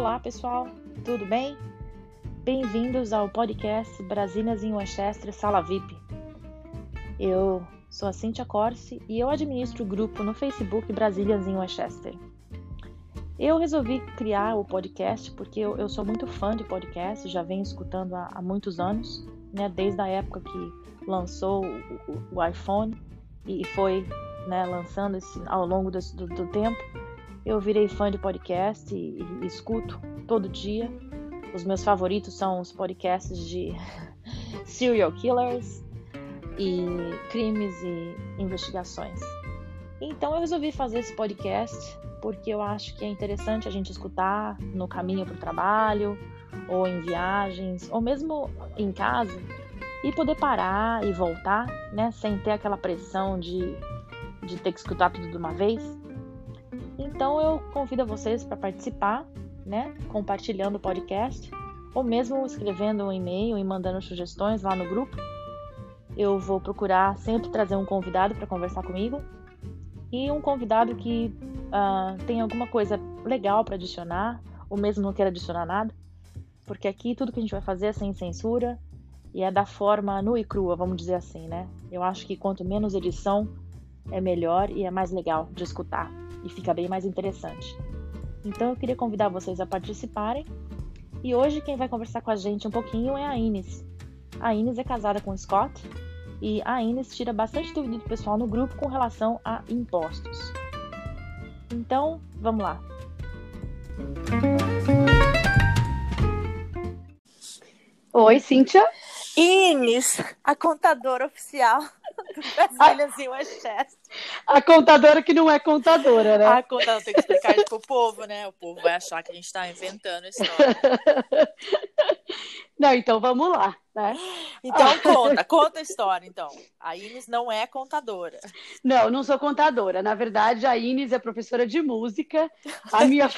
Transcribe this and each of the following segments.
Olá, pessoal, tudo bem? Bem-vindos ao podcast Brasílias em Westchester Sala VIP. Eu sou a Cintia Corse e eu administro o grupo no Facebook Brasílias em Westchester. Eu resolvi criar o podcast porque eu, eu sou muito fã de podcast, já venho escutando há, há muitos anos, né, desde a época que lançou o, o, o iPhone e foi né, lançando esse, ao longo do, do tempo eu virei fã de podcast e, e, escuto todo dia. Os meus favoritos são os podcasts de serial killers e crimes e investigações. Então eu resolvi fazer esse podcast porque eu acho que é interessante a gente escutar no caminho para o trabalho, ou em viagens, ou mesmo em casa, e poder parar e voltar, né, sem ter aquela pressão de, de ter que escutar tudo de uma vez. Então eu convido vocês para participar, né? Compartilhando o podcast ou mesmo escrevendo um e-mail e mandando sugestões lá no grupo. Eu vou procurar sempre trazer um convidado para conversar comigo e um convidado que uh, tem alguma coisa legal para adicionar, ou mesmo não queira adicionar nada, porque aqui tudo que a gente vai fazer é sem censura e é da forma nua e crua, vamos dizer assim, né? Eu acho que quanto menos edição é melhor e é mais legal de escutar e fica bem mais interessante. Então eu queria convidar vocês a participarem. E hoje quem vai conversar com a gente um pouquinho é a Ines. A Ines é casada com o Scott e a Ines tira bastante dúvida do pessoal no grupo com relação a impostos. Então, vamos lá. Oi, Cíntia. Ines, a contadora oficial do Brasília Westchester. A contadora que não é contadora, né? A contadora tem que explicar isso pro povo, né? O povo vai achar que a gente está inventando história. Não, então vamos lá, né? Então conta, conta a história, então. A Ines não é contadora. Não, não sou contadora. Na verdade, a Ines é professora de música. A minha,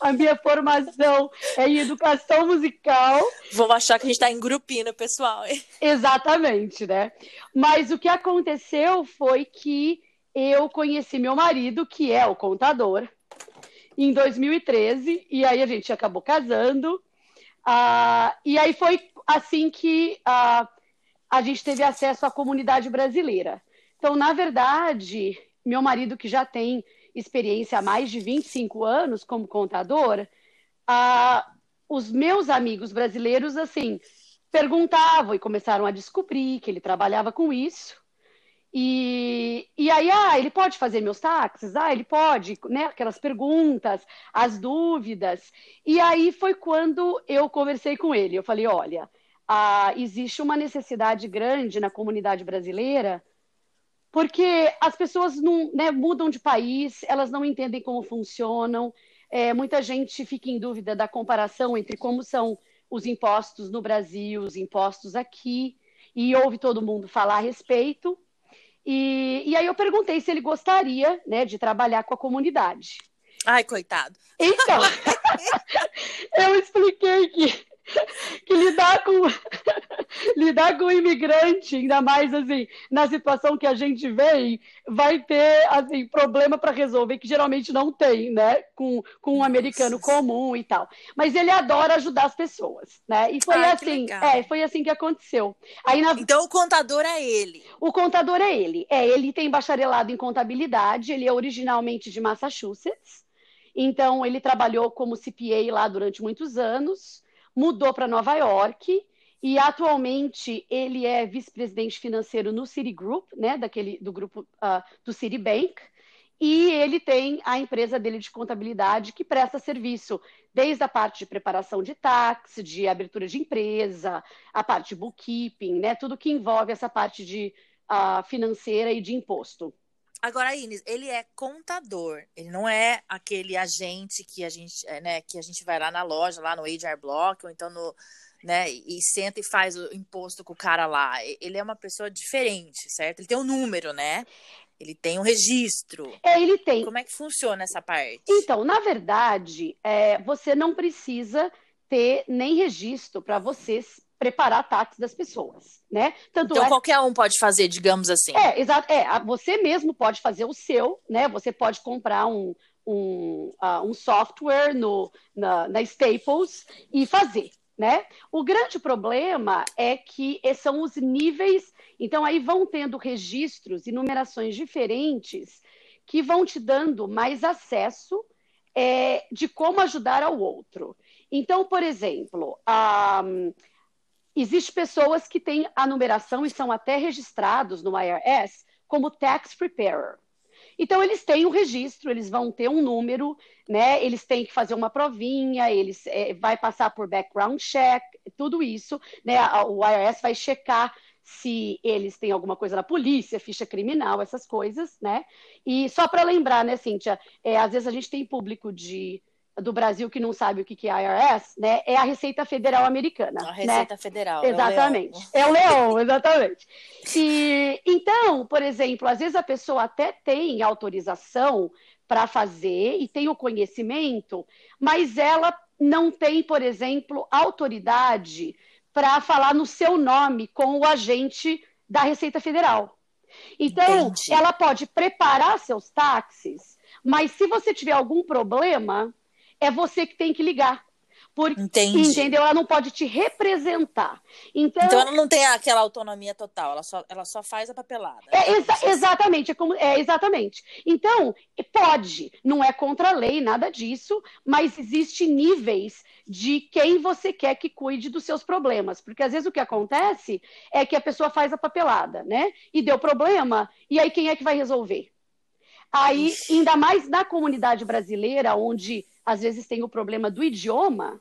a minha formação é em educação musical. Vão achar que a gente está em grupinho, pessoal. Hein? Exatamente, né? Mas o que aconteceu foi que eu conheci meu marido, que é o contador, em 2013, e aí a gente acabou casando. Uh, e aí foi assim que uh, a gente teve acesso à comunidade brasileira. Então, na verdade, meu marido, que já tem experiência há mais de 25 anos como contador, uh, os meus amigos brasileiros, assim, perguntavam e começaram a descobrir que ele trabalhava com isso. E, e aí, ah, ele pode fazer meus táxis? Ah, ele pode, né? Aquelas perguntas, as dúvidas. E aí foi quando eu conversei com ele. Eu falei: olha, ah, existe uma necessidade grande na comunidade brasileira, porque as pessoas não, né, mudam de país, elas não entendem como funcionam. É, muita gente fica em dúvida da comparação entre como são os impostos no Brasil, os impostos aqui, e ouve todo mundo falar a respeito. E, e aí eu perguntei se ele gostaria né, de trabalhar com a comunidade. Ai, coitado. Então, eu expliquei que que lidar com lidar com o imigrante, ainda mais assim, na situação que a gente vem, vai ter assim problema para resolver que geralmente não tem, né, com, com um americano comum e tal. Mas ele adora ajudar as pessoas, né? E foi ah, assim, é, foi assim que aconteceu. Aí na... Então o contador é ele. O contador é ele. É, ele tem bacharelado em contabilidade, ele é originalmente de Massachusetts. Então ele trabalhou como CPA lá durante muitos anos mudou para Nova York e atualmente ele é vice-presidente financeiro no Citigroup, né, daquele do grupo uh, do Citibank. E ele tem a empresa dele de contabilidade que presta serviço desde a parte de preparação de táxi, de abertura de empresa, a parte de bookkeeping, né, tudo que envolve essa parte de uh, financeira e de imposto. Agora, Inês, ele é contador. Ele não é aquele agente que a gente, é, né, que a gente vai lá na loja, lá no HR Block, ou então no, né, e senta e faz o imposto com o cara lá. Ele é uma pessoa diferente, certo? Ele tem um número, né? Ele tem um registro. É, ele tem. Como é que funciona essa parte? Então, na verdade, é, você não precisa ter nem registro para você preparar táxi das pessoas, né? Tanto então é... qualquer um pode fazer, digamos assim. É, exato. É, você mesmo pode fazer o seu, né? Você pode comprar um, um, uh, um software no, na, na Staples e fazer, né? O grande problema é que são os níveis, então aí vão tendo registros e numerações diferentes que vão te dando mais acesso é, de como ajudar ao outro. Então, por exemplo, um, Existem pessoas que têm a numeração e são até registrados no IRS como tax preparer. Então, eles têm o um registro, eles vão ter um número, né? Eles têm que fazer uma provinha, eles é, vai passar por background check, tudo isso, né? O IRS vai checar se eles têm alguma coisa na polícia, ficha criminal, essas coisas, né? E só para lembrar, né, Cíntia, é, às vezes a gente tem público de do Brasil que não sabe o que é IRS, né, é a Receita Federal Americana. A né? Receita né? Federal. Exatamente. É o leão, é o leão exatamente. E, então, por exemplo, às vezes a pessoa até tem autorização para fazer e tem o conhecimento, mas ela não tem, por exemplo, autoridade para falar no seu nome com o agente da Receita Federal. Então, Entendi. ela pode preparar seus táxis, mas se você tiver algum problema, é você que tem que ligar. Por, Entendi. Entendeu? Ela não pode te representar. Então, então ela não tem aquela autonomia total, ela só, ela só faz a papelada. É, exa exatamente, é, como, é exatamente. Então, pode, não é contra a lei, nada disso, mas existe níveis de quem você quer que cuide dos seus problemas. Porque às vezes o que acontece é que a pessoa faz a papelada, né? E deu problema, e aí quem é que vai resolver? Aí, ainda mais na comunidade brasileira, onde às vezes tem o problema do idioma,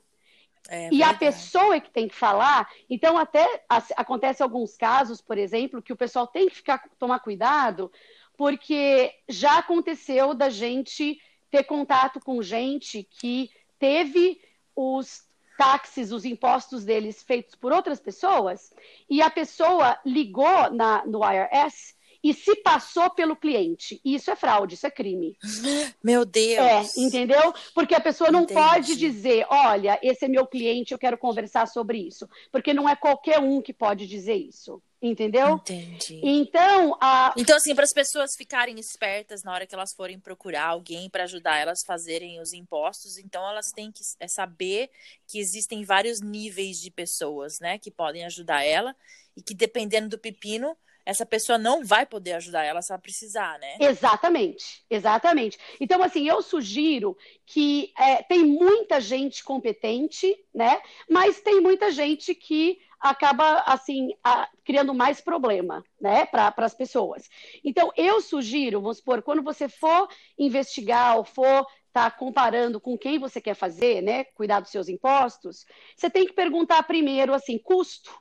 é, e a pessoa é que tem que falar. Então, até acontece alguns casos, por exemplo, que o pessoal tem que ficar, tomar cuidado, porque já aconteceu da gente ter contato com gente que teve os táxis, os impostos deles feitos por outras pessoas, e a pessoa ligou na, no IRS e se passou pelo cliente. Isso é fraude, isso é crime. Meu Deus. É, entendeu? Porque a pessoa não Entendi. pode dizer, olha, esse é meu cliente, eu quero conversar sobre isso. Porque não é qualquer um que pode dizer isso. Entendeu? Entendi. Então, a... então assim, para as pessoas ficarem espertas na hora que elas forem procurar alguém para ajudar elas a fazerem os impostos, então elas têm que é, saber que existem vários níveis de pessoas, né, que podem ajudar ela e que dependendo do pepino, essa pessoa não vai poder ajudar ela se ela precisar, né? Exatamente, exatamente. Então, assim, eu sugiro que é, tem muita gente competente, né? Mas tem muita gente que acaba, assim, a, criando mais problema, né, para as pessoas. Então, eu sugiro, vamos supor, quando você for investigar ou for tá comparando com quem você quer fazer, né, cuidar dos seus impostos, você tem que perguntar primeiro, assim, custo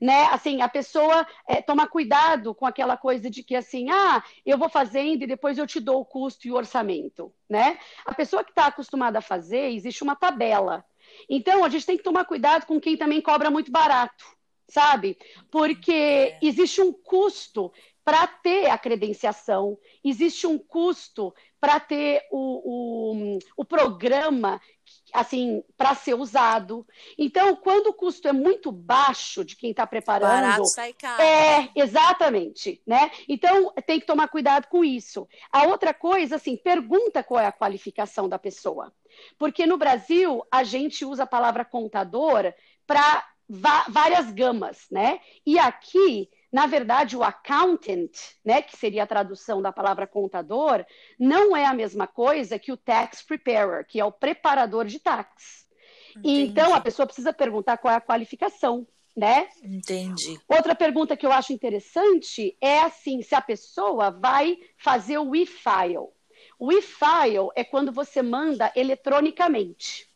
né? Assim, a pessoa é, toma cuidado com aquela coisa de que assim, ah, eu vou fazendo e depois eu te dou o custo e o orçamento, né? A pessoa que está acostumada a fazer, existe uma tabela. Então, a gente tem que tomar cuidado com quem também cobra muito barato, sabe? Porque é. existe um custo para ter a credenciação, existe um custo para ter o, o, o programa assim, para ser usado. Então, quando o custo é muito baixo de quem está preparando, Barato sai caro. é exatamente, né? Então tem que tomar cuidado com isso. A outra coisa, assim, pergunta qual é a qualificação da pessoa, porque no Brasil a gente usa a palavra contador para várias gamas, né? E aqui na verdade, o accountant, né, que seria a tradução da palavra contador, não é a mesma coisa que o tax preparer, que é o preparador de tax. Entendi. Então, a pessoa precisa perguntar qual é a qualificação, né? Entendi. Outra pergunta que eu acho interessante é assim, se a pessoa vai fazer o e-file. O e-file é quando você manda eletronicamente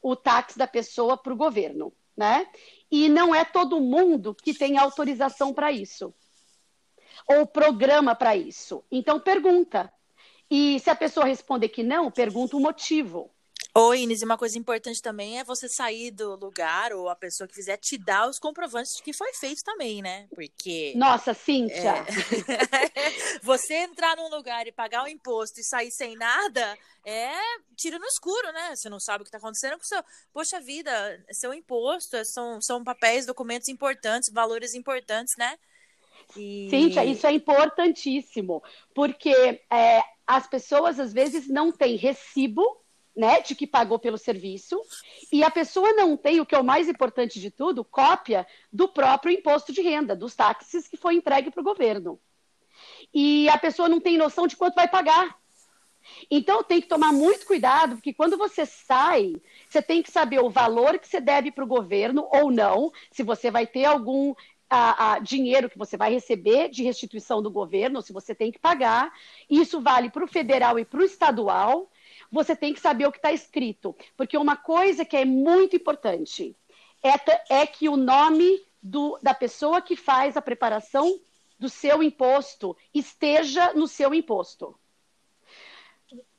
o tax da pessoa para o governo, né? E não é todo mundo que tem autorização para isso ou programa para isso. Então pergunta. E se a pessoa responder que não, pergunta o motivo. Oi, Inês, uma coisa importante também é você sair do lugar ou a pessoa que fizer te dar os comprovantes de que foi feito também, né? Porque. Nossa, Cíntia! É... você entrar num lugar e pagar o imposto e sair sem nada é tiro no escuro, né? Você não sabe o que está acontecendo com o seu. Poxa vida, seu imposto, são, são papéis, documentos importantes, valores importantes, né? E... Cíntia, isso é importantíssimo, porque é, as pessoas às vezes não têm recibo né, de que pagou pelo serviço, e a pessoa não tem, o que é o mais importante de tudo, cópia do próprio imposto de renda, dos táxis que foi entregue para o governo. E a pessoa não tem noção de quanto vai pagar. Então tem que tomar muito cuidado, porque quando você sai, você tem que saber o valor que você deve para o governo ou não, se você vai ter algum a, a, dinheiro que você vai receber de restituição do governo, se você tem que pagar. Isso vale para o federal e para o estadual você tem que saber o que está escrito. Porque uma coisa que é muito importante é, é que o nome do, da pessoa que faz a preparação do seu imposto esteja no seu imposto.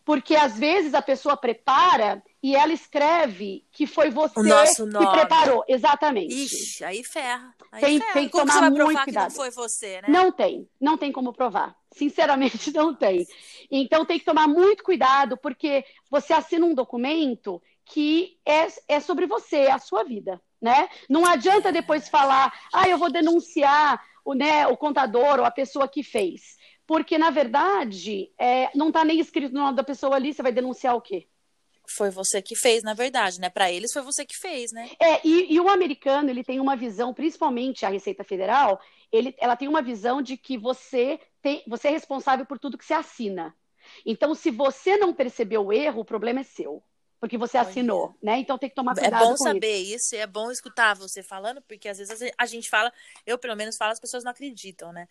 Porque às vezes a pessoa prepara e ela escreve que foi você que preparou. Exatamente. Ixi, aí ferra. Aí tem, ferra. tem que como tomar muito cuidado. não foi você, né? Não tem, não tem como provar. Sinceramente, não tem. Então tem que tomar muito cuidado, porque você assina um documento que é, é sobre você, é a sua vida, né? Não adianta depois falar, ah, eu vou denunciar o, né, o contador ou a pessoa que fez. Porque, na verdade, é, não está nem escrito no nome da pessoa ali, você vai denunciar o quê? Foi você que fez, na verdade, né? Para eles foi você que fez, né? É, e, e, o americano, ele tem uma visão, principalmente a Receita Federal, ele, ela tem uma visão de que você, tem, você é responsável por tudo que você assina. Então, se você não percebeu o erro, o problema é seu porque você assinou, né? Então tem que tomar cuidado. É bom saber isso. isso. é bom escutar você falando, porque às vezes a gente fala, eu pelo menos falo, as pessoas não acreditam, né?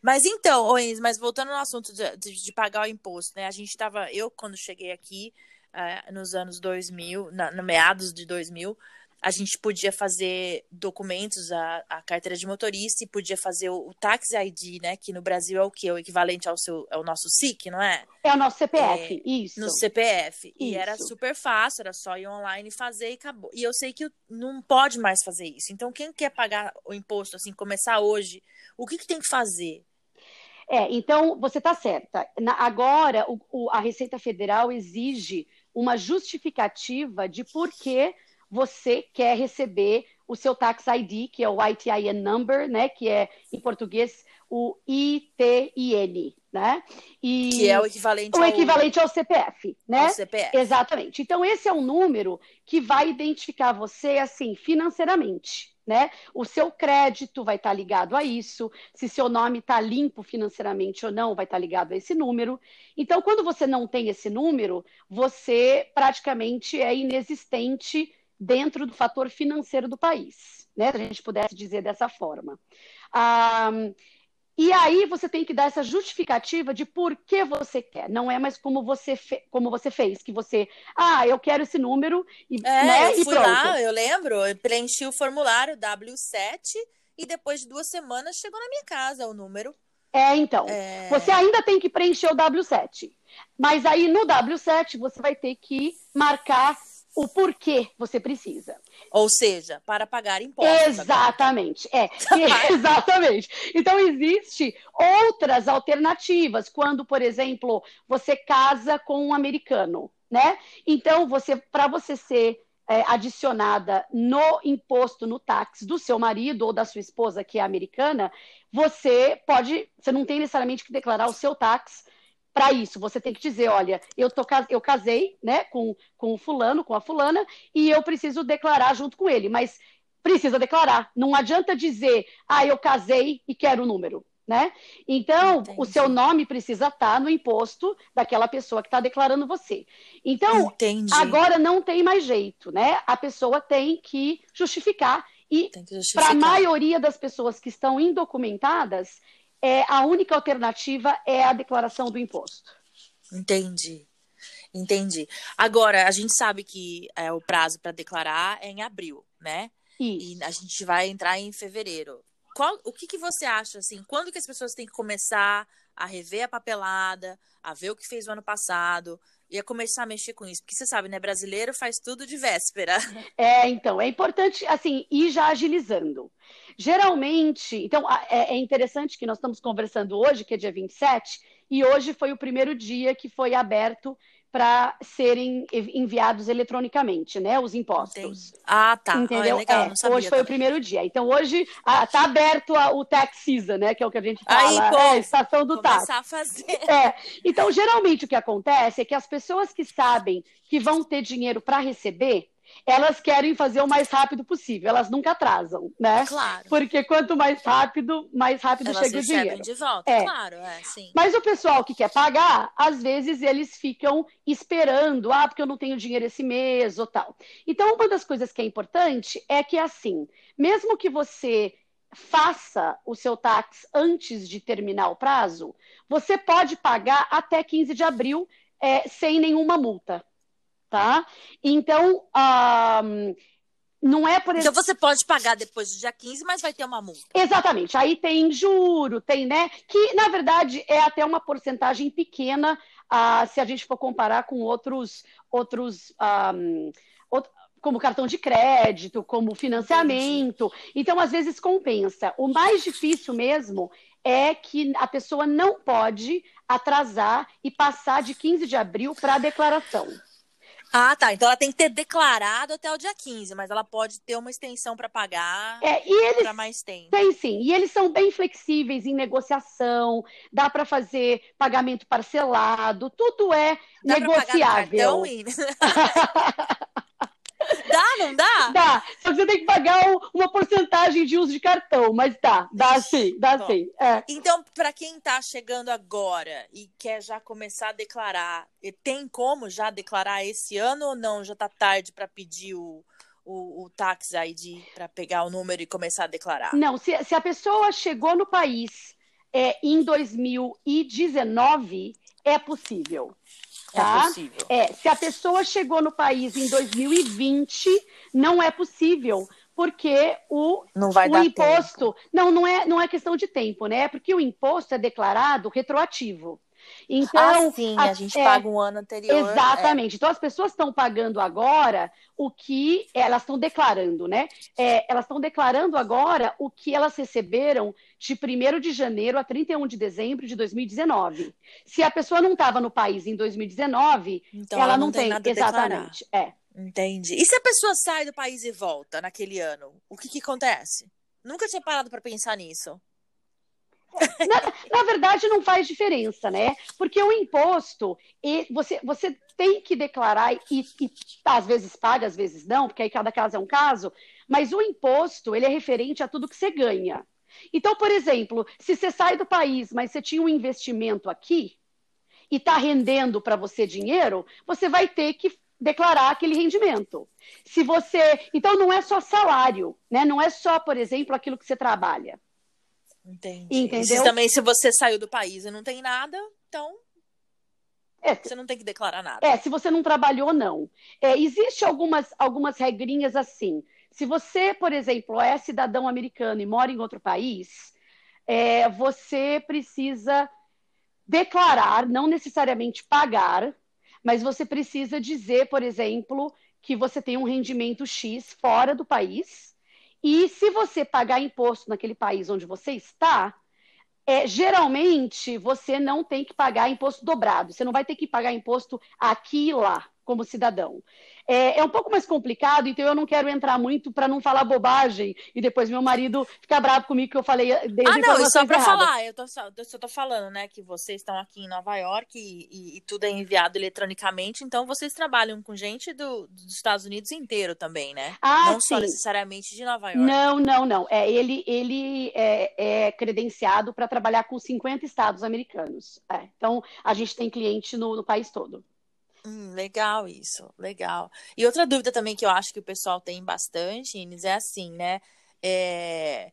Mas então, Oens, mas voltando no assunto de, de, de, pagar o imposto, né? A gente estava, eu quando cheguei aqui uh, nos anos 2000, na, no meados de 2000, a gente podia fazer documentos, a, a carteira de motorista, e podia fazer o, o Tax ID, né? Que no Brasil é o que? O equivalente ao seu, é o nosso SIC, não é? É o nosso CPF, é, isso. No CPF. Isso. E era super fácil, era só ir online fazer e acabou. E eu sei que não pode mais fazer isso. Então, quem quer pagar o imposto, assim, começar hoje, o que, que tem que fazer? É, então você está certa. Na, agora, o, o, a Receita Federal exige uma justificativa de por que você quer receber o seu Tax ID, que é o ITIN Number, né, que é, em português, o ITIN, né? E que é o equivalente, o ao... equivalente ao CPF, né? Ao CPF. Exatamente. Então, esse é um número que vai identificar você, assim, financeiramente, né? O seu crédito vai estar ligado a isso, se seu nome está limpo financeiramente ou não, vai estar ligado a esse número. Então, quando você não tem esse número, você praticamente é inexistente dentro do fator financeiro do país, né? Se a gente pudesse dizer dessa forma. Ah, e aí você tem que dar essa justificativa de por que você quer. Não é mais como você, como você fez, que você, ah, eu quero esse número e, é, né, eu fui pronto. lá, eu lembro, eu preenchi o formulário W7 e depois de duas semanas chegou na minha casa o número. É, então. É... Você ainda tem que preencher o W7. Mas aí no W7 você vai ter que marcar o porquê você precisa. Ou seja, para pagar impostos. Exatamente. É, exatamente. Então existe outras alternativas quando, por exemplo, você casa com um americano, né? Então você, para você ser é, adicionada no imposto, no táxi do seu marido ou da sua esposa que é americana, você pode, você não tem necessariamente que declarar o seu táxi para isso, você tem que dizer, olha, eu, tô, eu casei né, com, com o fulano, com a fulana, e eu preciso declarar junto com ele, mas precisa declarar. Não adianta dizer, ah, eu casei e quero o número. Né? Então, Entendi. o seu nome precisa estar tá no imposto daquela pessoa que está declarando você. Então, Entendi. agora não tem mais jeito, né? A pessoa tem que justificar. E para a maioria das pessoas que estão indocumentadas, é, a única alternativa é a declaração do imposto. Entendi. Entendi. Agora, a gente sabe que é, o prazo para declarar é em abril, né? Isso. E a gente vai entrar em fevereiro. Qual, o que, que você acha, assim, quando que as pessoas têm que começar a rever a papelada, a ver o que fez o ano passado, ia começar a mexer com isso, porque você sabe, né, brasileiro faz tudo de véspera. É, então, é importante, assim, ir já agilizando. Geralmente, então, é, é interessante que nós estamos conversando hoje, que é dia 27, e hoje foi o primeiro dia que foi aberto para serem enviados eletronicamente, né? Os impostos. Entendi. Ah, tá. Entendeu? Ah, é legal, é, hoje foi o primeiro dia. Então hoje ah, tá aberto a, o tax season, né? Que é o que a gente fala. Aí, pô, é, estação do a fazer. É. Então geralmente o que acontece é que as pessoas que sabem que vão ter dinheiro para receber elas querem fazer o mais rápido possível, elas nunca atrasam, né? Claro. Porque quanto mais rápido, mais rápido elas chega o dinheiro. de volta, é. claro, é, sim. Mas o pessoal que quer pagar, às vezes eles ficam esperando, ah, porque eu não tenho dinheiro esse mês ou tal. Então, uma das coisas que é importante é que, assim, mesmo que você faça o seu táxi antes de terminar o prazo, você pode pagar até 15 de abril é, sem nenhuma multa tá? Então, um, não é por exemplo. Então você pode pagar depois do dia 15, mas vai ter uma multa. Exatamente. Aí tem juro, tem, né? Que, na verdade, é até uma porcentagem pequena uh, se a gente for comparar com outros, outros. Um, outro, como cartão de crédito, como financiamento. Então, às vezes, compensa. O mais difícil mesmo é que a pessoa não pode atrasar e passar de 15 de abril para a declaração. Ah, tá. Então ela tem que ter declarado até o dia 15, mas ela pode ter uma extensão para pagar é, e eles para mais tempo. Tem sim. E eles são bem flexíveis em negociação, dá para fazer pagamento parcelado, tudo é dá negociável. Pra pagar no cartão, Dá, não dá? Dá. Só que você tem que pagar uma porcentagem de uso de cartão, mas dá, dá sim, dá Bom, sim. É. Então, para quem está chegando agora e quer já começar a declarar, tem como já declarar esse ano ou não? Já está tarde para pedir o, o, o Tax ID para pegar o número e começar a declarar? Não, se, se a pessoa chegou no país é, em 2019, é possível. É tá? É possível. É, se a pessoa chegou no país em 2020, não é possível, porque o, não vai o dar imposto. Tempo. Não, não é, não é questão de tempo, né? É porque o imposto é declarado retroativo. Então, ah, sim, a, a gente é, paga um ano anterior. É. Exatamente. É. Então, as pessoas estão pagando agora o que elas estão declarando, né? É, elas estão declarando agora o que elas receberam de 1 de janeiro a 31 de dezembro de 2019. Se a pessoa não estava no país em 2019, então ela, ela não, não, tem, tem exatamente. É. Entendi. E se a pessoa sai do país e volta naquele ano, o que, que acontece? Nunca tinha parado para pensar nisso. Na, na, verdade, não faz diferença, né? Porque o imposto, você, você tem que declarar e, e às vezes paga, às vezes não, porque aí cada caso é um caso, mas o imposto, ele é referente a tudo que você ganha. Então, por exemplo, se você sai do país, mas você tinha um investimento aqui e está rendendo para você dinheiro, você vai ter que declarar aquele rendimento. Se você, então não é só salário, né? Não é só, por exemplo, aquilo que você trabalha. Entendi. Entendeu? também, se você saiu do país e não tem nada, então é, você não tem que declarar nada. É, se você não trabalhou, não. É, existe algumas, algumas regrinhas assim. Se você, por exemplo, é cidadão americano e mora em outro país, é, você precisa declarar, não necessariamente pagar, mas você precisa dizer, por exemplo, que você tem um rendimento X fora do país e se você pagar imposto naquele país onde você está, é, geralmente você não tem que pagar imposto dobrado. Você não vai ter que pagar imposto aqui e lá como cidadão. É, é, um pouco mais complicado, então eu não quero entrar muito para não falar bobagem e depois meu marido ficar bravo comigo que eu falei desde Ah, não, só para falar, eu tô, eu só tô falando, né, que vocês estão aqui em Nova York e, e, e, tudo é enviado eletronicamente, então vocês trabalham com gente do, dos Estados Unidos inteiro também, né? Ah, não sim. só necessariamente de Nova York. Não, não, não. É, ele ele é, é credenciado para trabalhar com 50 estados americanos. É, então, a gente tem cliente no, no país todo. Hum, legal isso, legal. E outra dúvida também que eu acho que o pessoal tem bastante, é assim, né? É...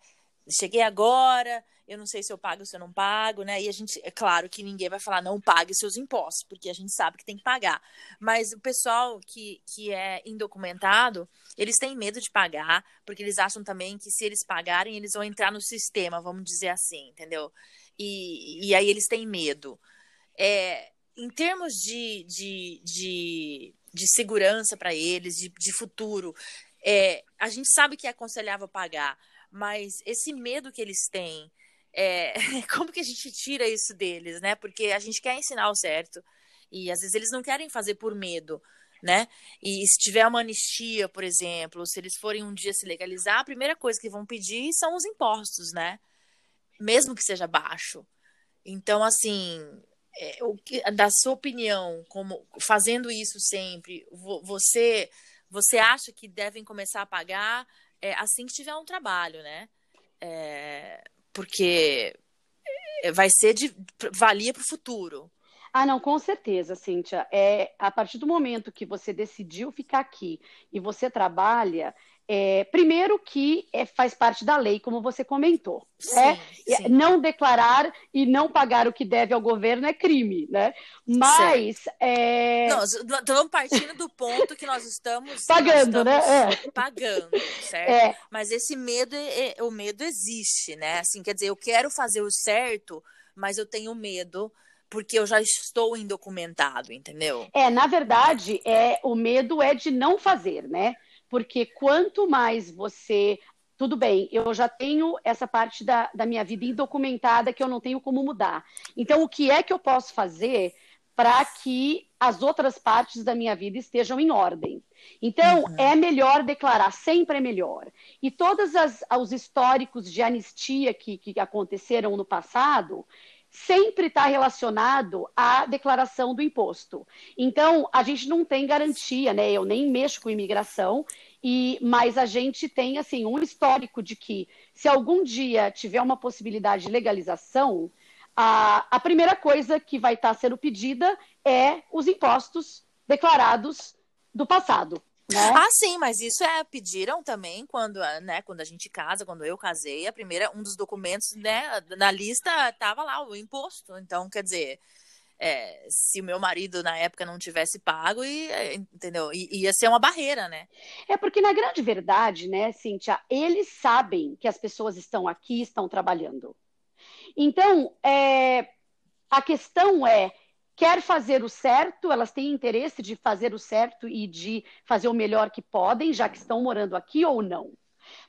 Cheguei agora, eu não sei se eu pago ou se eu não pago, né? E a gente, é claro que ninguém vai falar não pague seus impostos, porque a gente sabe que tem que pagar. Mas o pessoal que, que é indocumentado, eles têm medo de pagar, porque eles acham também que se eles pagarem, eles vão entrar no sistema, vamos dizer assim, entendeu? E, e aí eles têm medo. É, em termos de, de, de, de segurança para eles, de, de futuro, é, a gente sabe que é aconselhável pagar, mas esse medo que eles têm, é, como que a gente tira isso deles, né? Porque a gente quer ensinar o certo e às vezes eles não querem fazer por medo, né? E se tiver uma anistia, por exemplo, se eles forem um dia se legalizar, a primeira coisa que vão pedir são os impostos, né? Mesmo que seja baixo. Então, assim, é, o que, da sua opinião, como fazendo isso sempre, você você acha que devem começar a pagar é, assim que tiver um trabalho, né? É, porque vai ser de valia para o futuro. Ah, não, com certeza, Cíntia. É, a partir do momento que você decidiu ficar aqui e você trabalha, é, primeiro que é, faz parte da lei, como você comentou. Sim, né? sim. Não declarar e não pagar o que deve ao governo é crime, né? Mas. É... Não, estamos partindo do ponto que nós estamos pagando, nós estamos né? Pagando, certo? É. Mas esse medo, é, é, o medo existe, né? Assim, quer dizer, eu quero fazer o certo, mas eu tenho medo porque eu já estou indocumentado, entendeu? É, na verdade, é o medo é de não fazer, né? Porque quanto mais você. Tudo bem, eu já tenho essa parte da, da minha vida indocumentada que eu não tenho como mudar. Então, o que é que eu posso fazer para que as outras partes da minha vida estejam em ordem? Então, uhum. é melhor declarar, sempre é melhor. E todos as, os históricos de anistia que, que aconteceram no passado, sempre está relacionado à declaração do imposto. Então, a gente não tem garantia, né? Eu nem mexo com imigração, e mas a gente tem assim um histórico de que se algum dia tiver uma possibilidade de legalização, a, a primeira coisa que vai estar tá sendo pedida é os impostos declarados do passado. Né? Ah, sim, mas isso é pediram também quando, né, quando a gente casa, quando eu casei, a primeira um dos documentos, né, na lista tava lá o imposto. Então, quer dizer, é, se o meu marido na época não tivesse pago, e, é, entendeu? I, ia ser uma barreira, né? É porque na grande verdade, né, Cíntia, eles sabem que as pessoas estão aqui, estão trabalhando. Então, é, a questão é quer fazer o certo, elas têm interesse de fazer o certo e de fazer o melhor que podem, já que estão morando aqui ou não.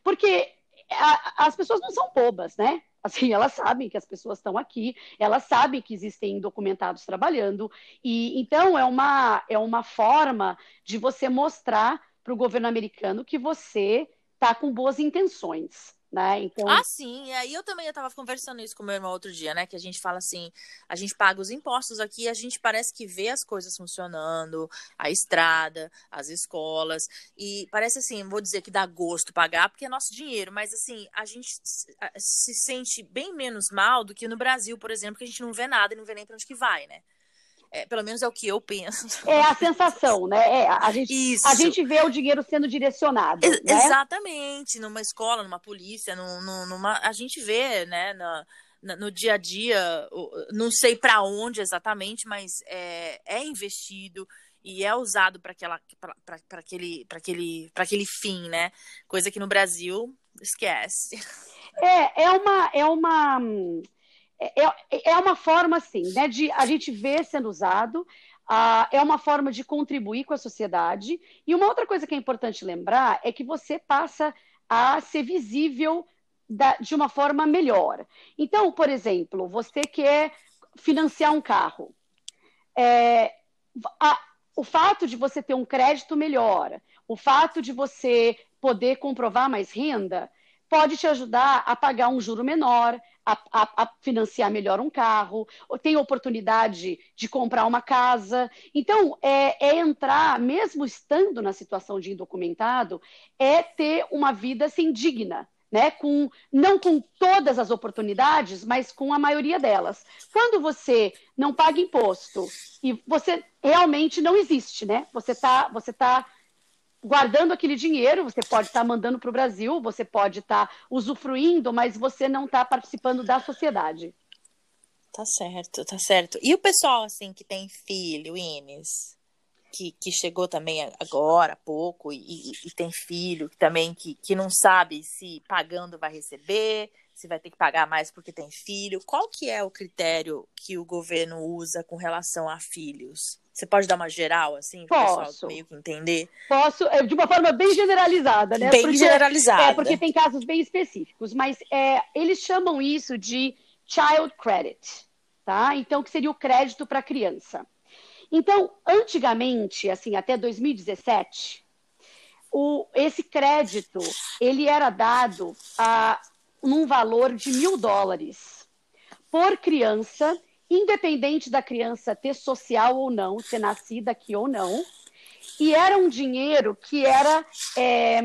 Porque a, as pessoas não são bobas, né? Assim, elas sabem que as pessoas estão aqui, elas sabem que existem documentados trabalhando, e então é uma, é uma forma de você mostrar para o governo americano que você está com boas intenções. Né? Então... Ah, sim. E aí eu também estava conversando isso com meu irmão outro dia, né? Que a gente fala assim, a gente paga os impostos aqui, a gente parece que vê as coisas funcionando, a estrada, as escolas, e parece assim, vou dizer que dá gosto pagar, porque é nosso dinheiro, mas assim, a gente se sente bem menos mal do que no Brasil, por exemplo, que a gente não vê nada e não vê nem para onde que vai, né? É, pelo menos é o que eu penso. É a sensação, né? É, a, gente, Isso. a gente vê o dinheiro sendo direcionado. Né? Exatamente. Numa escola, numa polícia, numa, a gente vê, né? Na, no dia a dia, não sei para onde exatamente, mas é, é investido e é usado para aquele, aquele, aquele fim, né? Coisa que no Brasil esquece. É, é uma, é uma é, é, é uma forma, assim, né, de a gente ver sendo usado, é uma forma de contribuir com a sociedade. E uma outra coisa que é importante lembrar é que você passa a ser visível da, de uma forma melhor. Então, por exemplo, você quer financiar um carro. É, a, o fato de você ter um crédito melhor, o fato de você poder comprovar mais renda, pode te ajudar a pagar um juro menor, a, a, a, financiar melhor um carro, tem oportunidade de comprar uma casa. Então, é, é, entrar, mesmo estando na situação de indocumentado, é ter uma vida assim, digna. Né, com, não com todas as oportunidades, mas com a maioria delas. Quando você não paga imposto e você realmente não existe, né? Você está você tá guardando aquele dinheiro, você pode estar tá mandando para o Brasil, você pode estar tá usufruindo, mas você não está participando da sociedade. Tá certo, tá certo. E o pessoal, assim, que tem filho, Inês, que, que chegou também agora há pouco e, e, e, tem filho também que, que não sabe se pagando vai receber, se vai ter que pagar mais porque tem filho. Qual que é o critério que o governo usa com relação a filhos? Você pode dar uma geral, assim, para o pessoal meio que entender? Posso, é, de uma forma bem generalizada, né? Bem porque, generalizada. É, porque tem casos bem específicos, mas é, eles chamam isso de child credit, tá? Então, que seria o crédito para criança. Então, antigamente, assim, até 2017, o, esse crédito, ele era dado a num valor de mil dólares por criança, independente da criança ter social ou não, ser nascida aqui ou não. E era um dinheiro que era, é,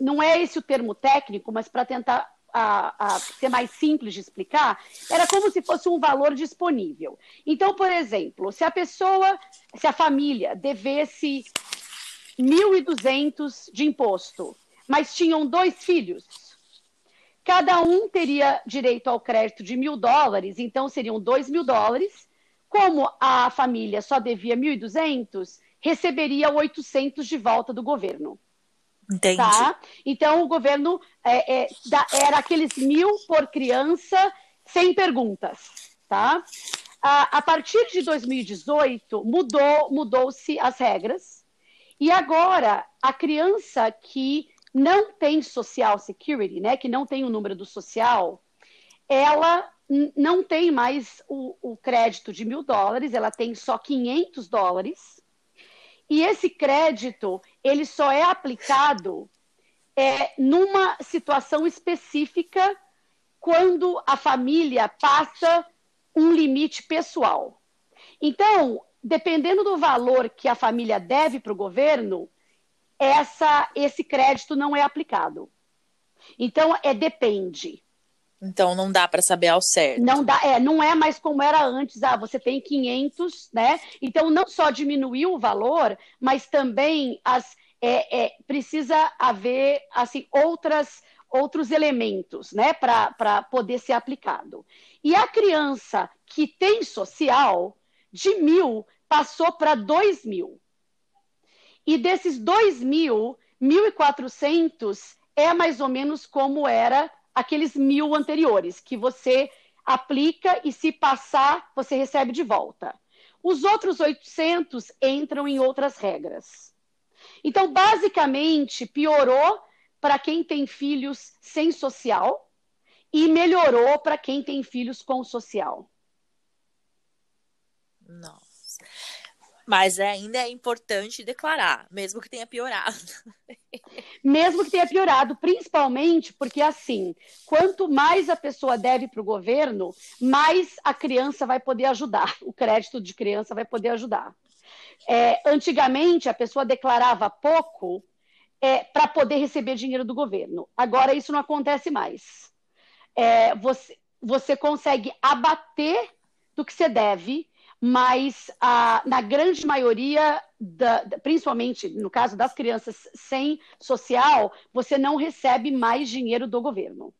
não é esse o termo técnico, mas para tentar a, a, ser mais simples de explicar, era como se fosse um valor disponível. Então, por exemplo, se a pessoa, se a família devesse 1.200 de imposto, mas tinham dois filhos, Cada um teria direito ao crédito de mil dólares, então seriam dois mil dólares. Como a família só devia 1.200, receberia 800 de volta do governo. Entendi. Tá? Então, o governo é, é, era aqueles mil por criança, sem perguntas. Tá? A, a partir de 2018, mudou, mudou-se as regras. E agora, a criança que não tem social security, né, que não tem o número do social, ela não tem mais o, o crédito de mil dólares, ela tem só 500 dólares. E esse crédito, ele só é aplicado é, numa situação específica quando a família passa um limite pessoal. Então, dependendo do valor que a família deve para o governo, essa, esse crédito não é aplicado. Então, é depende. Então, não dá para saber ao certo. Não dá, é, não é mais como era antes. Ah, você tem 500, né? Então, não só diminuiu o valor, mas também as, é, é, precisa haver assim outras outros elementos, né, para poder ser aplicado. E a criança que tem social de mil passou para dois mil. E desses 2 mil, 1.400 é mais ou menos como era aqueles mil anteriores, que você aplica e se passar, você recebe de volta. Os outros 800 entram em outras regras. Então, basicamente, piorou para quem tem filhos sem social e melhorou para quem tem filhos com social. Não. Mas é, ainda é importante declarar, mesmo que tenha piorado. mesmo que tenha piorado, principalmente porque, assim, quanto mais a pessoa deve para o governo, mais a criança vai poder ajudar, o crédito de criança vai poder ajudar. É, antigamente, a pessoa declarava pouco é, para poder receber dinheiro do governo. Agora, isso não acontece mais. É, você, você consegue abater do que você deve mas ah, na grande maioria, da, principalmente no caso das crianças sem social, você não recebe mais dinheiro do governo.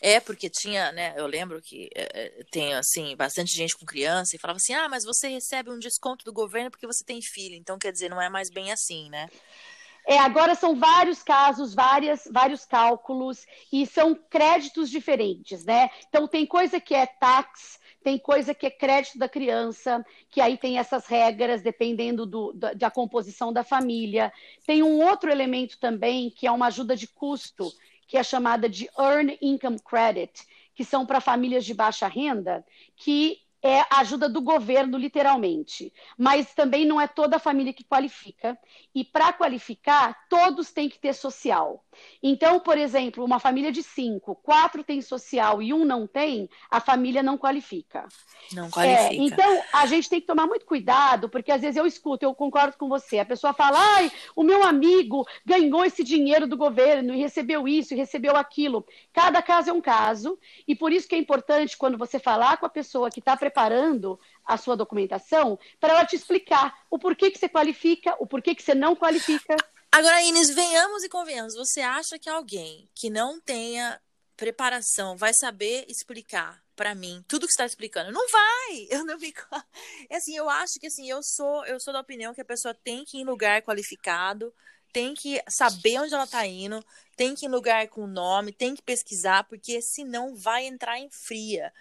É, porque tinha, né? Eu lembro que é, tem, assim, bastante gente com criança e falava assim: ah, mas você recebe um desconto do governo porque você tem filho. Então, quer dizer, não é mais bem assim, né? É, agora são vários casos, várias, vários cálculos e são créditos diferentes, né? Então, tem coisa que é tax, tem coisa que é crédito da criança, que aí tem essas regras dependendo do, da, da composição da família. Tem um outro elemento também, que é uma ajuda de custo, que é chamada de Earn Income Credit, que são para famílias de baixa renda, que é ajuda do governo, literalmente. Mas também não é toda a família que qualifica. E para qualificar, todos têm que ter social. Então, por exemplo, uma família de cinco, quatro tem social e um não tem, a família não qualifica. Não é, qualifica. É, então, a gente tem que tomar muito cuidado, porque às vezes eu escuto, eu concordo com você, a pessoa fala, ai, o meu amigo ganhou esse dinheiro do governo e recebeu isso e recebeu aquilo. Cada caso é um caso, e por isso que é importante, quando você falar com a pessoa que está preparando a sua documentação para ela te explicar o porquê que você qualifica, o porquê que você não qualifica. Agora, Inês, venhamos e convenhamos. Você acha que alguém que não tenha preparação vai saber explicar para mim tudo que está explicando? Não vai. Eu não me é assim, eu acho que assim, eu sou, eu sou da opinião que a pessoa tem que ir em lugar qualificado, tem que saber onde ela está indo, tem que ir em lugar com nome, tem que pesquisar, porque senão vai entrar em fria.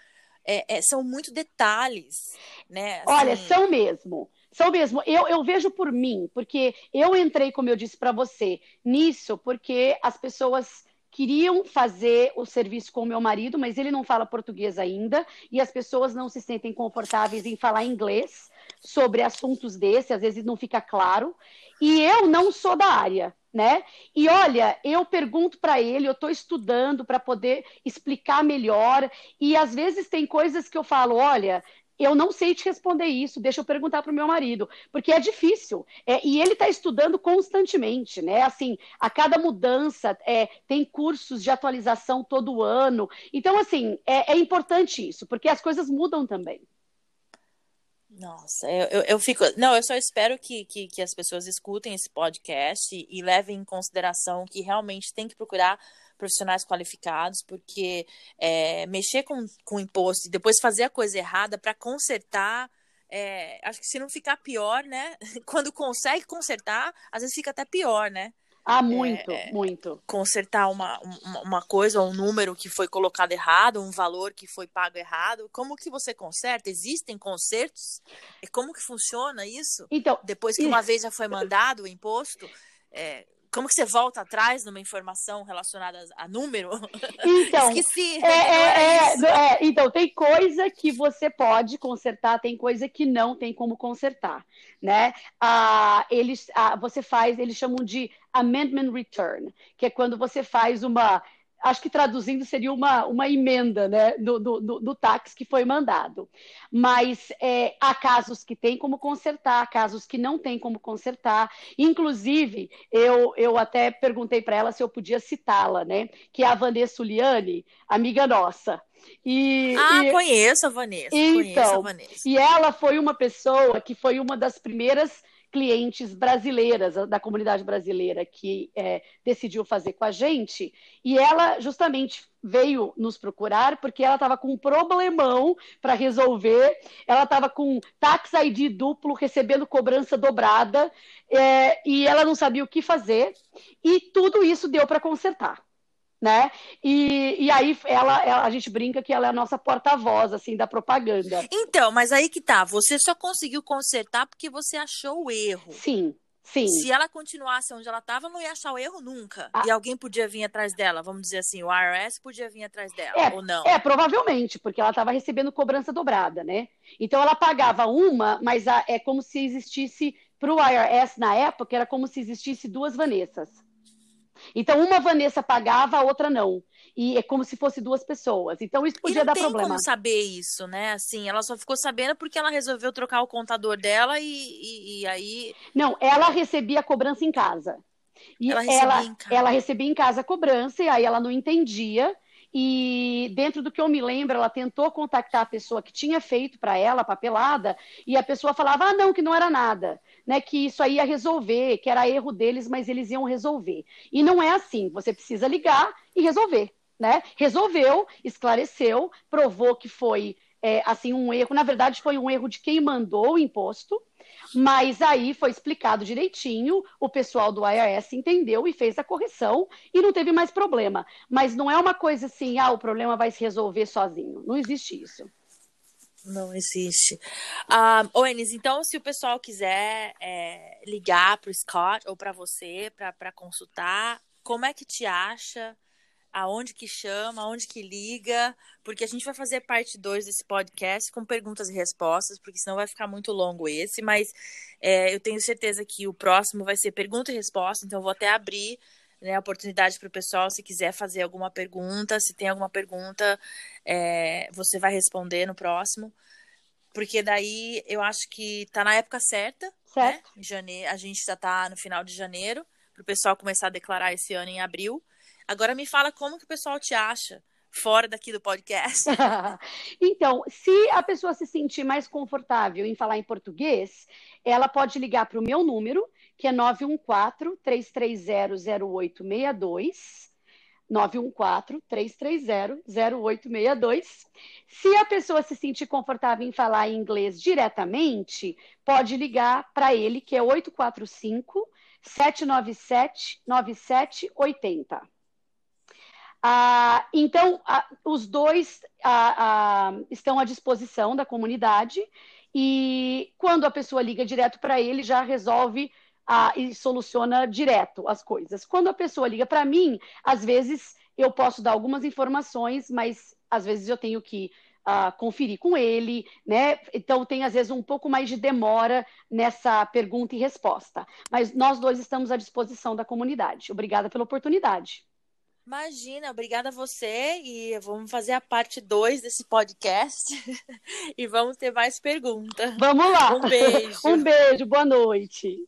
É, é, são muito detalhes, né? Assim... Olha, são mesmo. São mesmo. Eu, eu vejo por mim, porque eu entrei, como eu disse para você, nisso, porque as pessoas queriam fazer o serviço com o meu marido, mas ele não fala português ainda, e as pessoas não se sentem confortáveis em falar inglês sobre assuntos desse, às vezes não fica claro. E eu não sou da área, né? E olha, eu pergunto para ele, eu estou estudando para poder explicar melhor, e às vezes tem coisas que eu falo, olha, eu não sei te responder isso, deixa eu perguntar para o meu marido, porque é difícil. É, e ele está estudando constantemente, né? Assim, a cada mudança é, tem cursos de atualização todo ano. Então, assim, é, é importante isso, porque as coisas mudam também. Nossa, eu, eu, eu, fico. Não, eu só espero que, que, que as pessoas escutem esse podcast e, e levem em consideração que realmente tem que procurar profissionais qualificados, porque é, mexer com, com imposto e depois fazer a coisa errada para consertar. É, acho que se não ficar pior, né? Quando consegue consertar, às vezes fica até pior, né? Ah, muito, é, muito. Consertar uma, uma, coisa, um número que foi colocado errado, um valor que foi pago errado. Como que você conserta? Existem consertos? E como que funciona isso? Então, Depois que uma vez já foi mandado o imposto, é, como que você volta atrás numa informação relacionada a número? Então, Esqueci. É, é, é, é, então, tem coisa que você pode consertar, tem coisa que não tem como consertar, né? Ah, eles, ah, você faz, eles chamam de amendment return, que é quando você faz uma acho que traduzindo seria uma, uma emenda né, do, do, do táxi que foi mandado. Mas é, há casos que tem como consertar, casos que não tem como consertar. Inclusive, eu, eu até perguntei para ela se eu podia citá-la, né? Que é a Vanessa Uliani, amiga nossa. E, ah, e... conheço a Vanessa. Então, a Vanessa. E ela foi uma pessoa que foi uma das primeiras clientes brasileiras, da comunidade brasileira, que é, decidiu fazer com a gente. E ela justamente veio nos procurar porque ela estava com um problemão para resolver. Ela estava com tax ID duplo, recebendo cobrança dobrada, é, e ela não sabia o que fazer. E tudo isso deu para consertar né? E, e aí ela, ela, a gente brinca que ela é a nossa porta-voz assim da propaganda. Então, mas aí que tá, você só conseguiu consertar porque você achou o erro. Sim. Sim. Se ela continuasse onde ela estava, não ia achar o erro nunca. Ah. E alguém podia vir atrás dela, vamos dizer assim, o IRS podia vir atrás dela, é, ou não? É, provavelmente, porque ela estava recebendo cobrança dobrada, né? Então ela pagava uma, mas a, é como se existisse, para o IRS na época, era como se existisse duas Vanessas. Então, uma Vanessa pagava, a outra não. E é como se fosse duas pessoas. Então, isso podia dar problema. Não tem como saber isso, né? Assim, ela só ficou sabendo porque ela resolveu trocar o contador dela e, e, e aí. Não, ela recebia a cobrança em casa. E ela recebia, ela, em casa. ela recebia em casa a cobrança, e aí ela não entendia. E dentro do que eu me lembro, ela tentou contactar a pessoa que tinha feito para ela a papelada, e a pessoa falava: ah, não, que não era nada né, que isso aí ia resolver, que era erro deles, mas eles iam resolver. E não é assim, você precisa ligar e resolver. Né? Resolveu, esclareceu, provou que foi é, assim um erro. Na verdade, foi um erro de quem mandou o imposto, mas aí foi explicado direitinho, o pessoal do IRS entendeu e fez a correção e não teve mais problema. Mas não é uma coisa assim, ah, o problema vai se resolver sozinho. Não existe isso. Não existe. Um, ô, Enes, então, se o pessoal quiser é, ligar para o Scott ou para você para consultar, como é que te acha? Aonde que chama? Aonde que liga? Porque a gente vai fazer parte 2 desse podcast com perguntas e respostas, porque senão vai ficar muito longo esse. Mas é, eu tenho certeza que o próximo vai ser pergunta e resposta, então eu vou até abrir né, oportunidade para o pessoal, se quiser fazer alguma pergunta, se tem alguma pergunta, é, você vai responder no próximo. Porque daí eu acho que tá na época certa, né? certo. né? Janeiro, a gente já tá no final de janeiro, para o pessoal começar a declarar esse ano em abril. Agora me fala como que o pessoal te acha fora daqui do podcast. então, se a pessoa se sentir mais confortável em falar em português, ela pode ligar para o meu número, que é 914-330-0862. 914-330-0862. Se a pessoa se sentir confortável em falar inglês diretamente, pode ligar para ele, que é 845 797 9780. Ah, então, ah, os dois ah, ah, estão à disposição da comunidade e quando a pessoa liga direto para ele, já resolve ah, e soluciona direto as coisas. Quando a pessoa liga para mim, às vezes eu posso dar algumas informações, mas às vezes eu tenho que uh, conferir com ele, né? Então tem às vezes um pouco mais de demora nessa pergunta e resposta. Mas nós dois estamos à disposição da comunidade. Obrigada pela oportunidade. Imagina, obrigada a você e vamos fazer a parte 2 desse podcast e vamos ter mais perguntas. Vamos lá. Um beijo. um beijo, boa noite.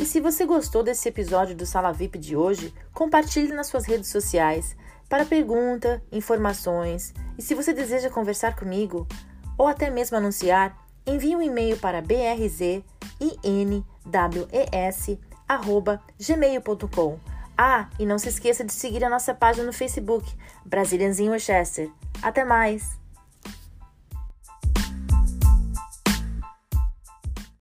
E se você gostou desse episódio do Sala VIP de hoje, compartilhe nas suas redes sociais para pergunta, informações. E se você deseja conversar comigo ou até mesmo anunciar, envie um e-mail para brzинwes@gmail.com. Ah, e não se esqueça de seguir a nossa página no Facebook, Brazilians in Westchester. Até mais!